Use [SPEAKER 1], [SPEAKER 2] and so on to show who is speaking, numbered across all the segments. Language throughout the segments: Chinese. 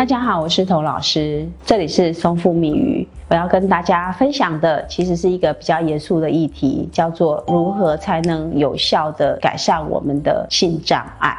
[SPEAKER 1] 大家好，我是童老师，这里是松富密语。我要跟大家分享的，其实是一个比较严肃的议题，叫做如何才能有效的改善我们的性障碍。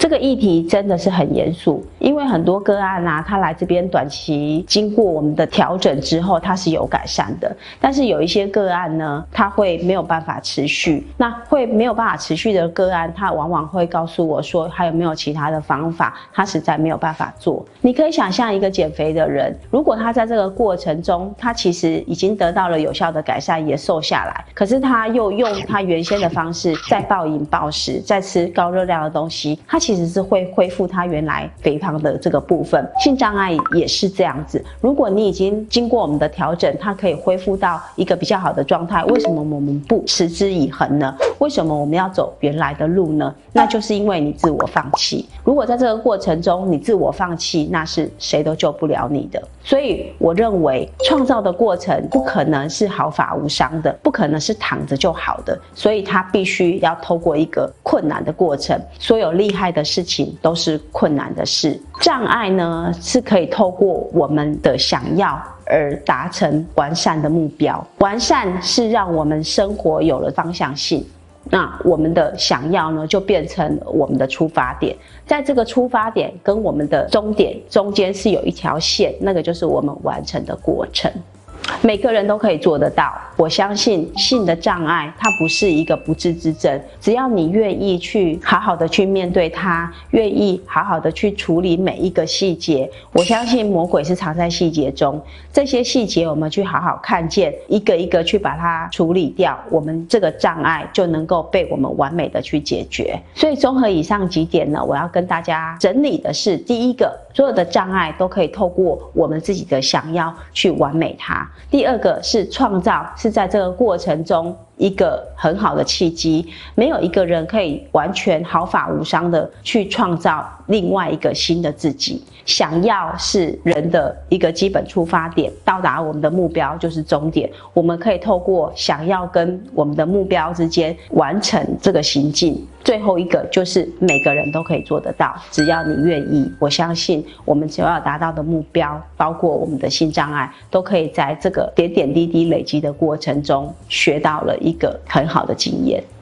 [SPEAKER 1] 这个议题真的是很严肃，因为很多个案啊，他来这边短期经过我们的调整之后，他是有改善的。但是有一些个案呢，他会没有办法持续。那会没有办法持续的个案，他往往会告诉我说，还有没有其他的方法？他实在没有办法做。你可以想象一个减肥的人，如果他在这个过程中，他其实已经得到了有效的改善，也瘦下来，可是他又用他原先的方式再暴饮暴食，再吃高热量的东西，他其其实是会恢复它原来肥胖的这个部分。性障碍也是这样子。如果你已经经过我们的调整，它可以恢复到一个比较好的状态，为什么我们不持之以恒呢？为什么我们要走原来的路呢？那就是因为你自我放弃。如果在这个过程中你自我放弃，那是谁都救不了你的。所以我认为创造的过程不可能是毫发无伤的，不可能是躺着就好的。所以它必须要透过一个困难的过程。所有厉害的。的事情都是困难的事，障碍呢是可以透过我们的想要而达成完善的目标。完善是让我们生活有了方向性，那我们的想要呢就变成我们的出发点，在这个出发点跟我们的终点中间是有一条线，那个就是我们完成的过程。每个人都可以做得到。我相信性的障碍它不是一个不治之症，只要你愿意去好好的去面对它，愿意好好的去处理每一个细节。我相信魔鬼是藏在细节中，这些细节我们去好好看见，一个一个去把它处理掉，我们这个障碍就能够被我们完美的去解决。所以综合以上几点呢，我要跟大家整理的是：第一个，所有的障碍都可以透过我们自己的想要去完美它。第二个是创造，是在这个过程中一个很好的契机。没有一个人可以完全毫发无伤的去创造另外一个新的自己。想要是人的一个基本出发点，到达我们的目标就是终点。我们可以透过想要跟我们的目标之间完成这个行进。最后一个就是每个人都可以做得到，只要你愿意。我相信我们所要达到的目标，包括我们的心障碍，都可以在这个点点滴滴累积的过程中学到了一个很好的经验。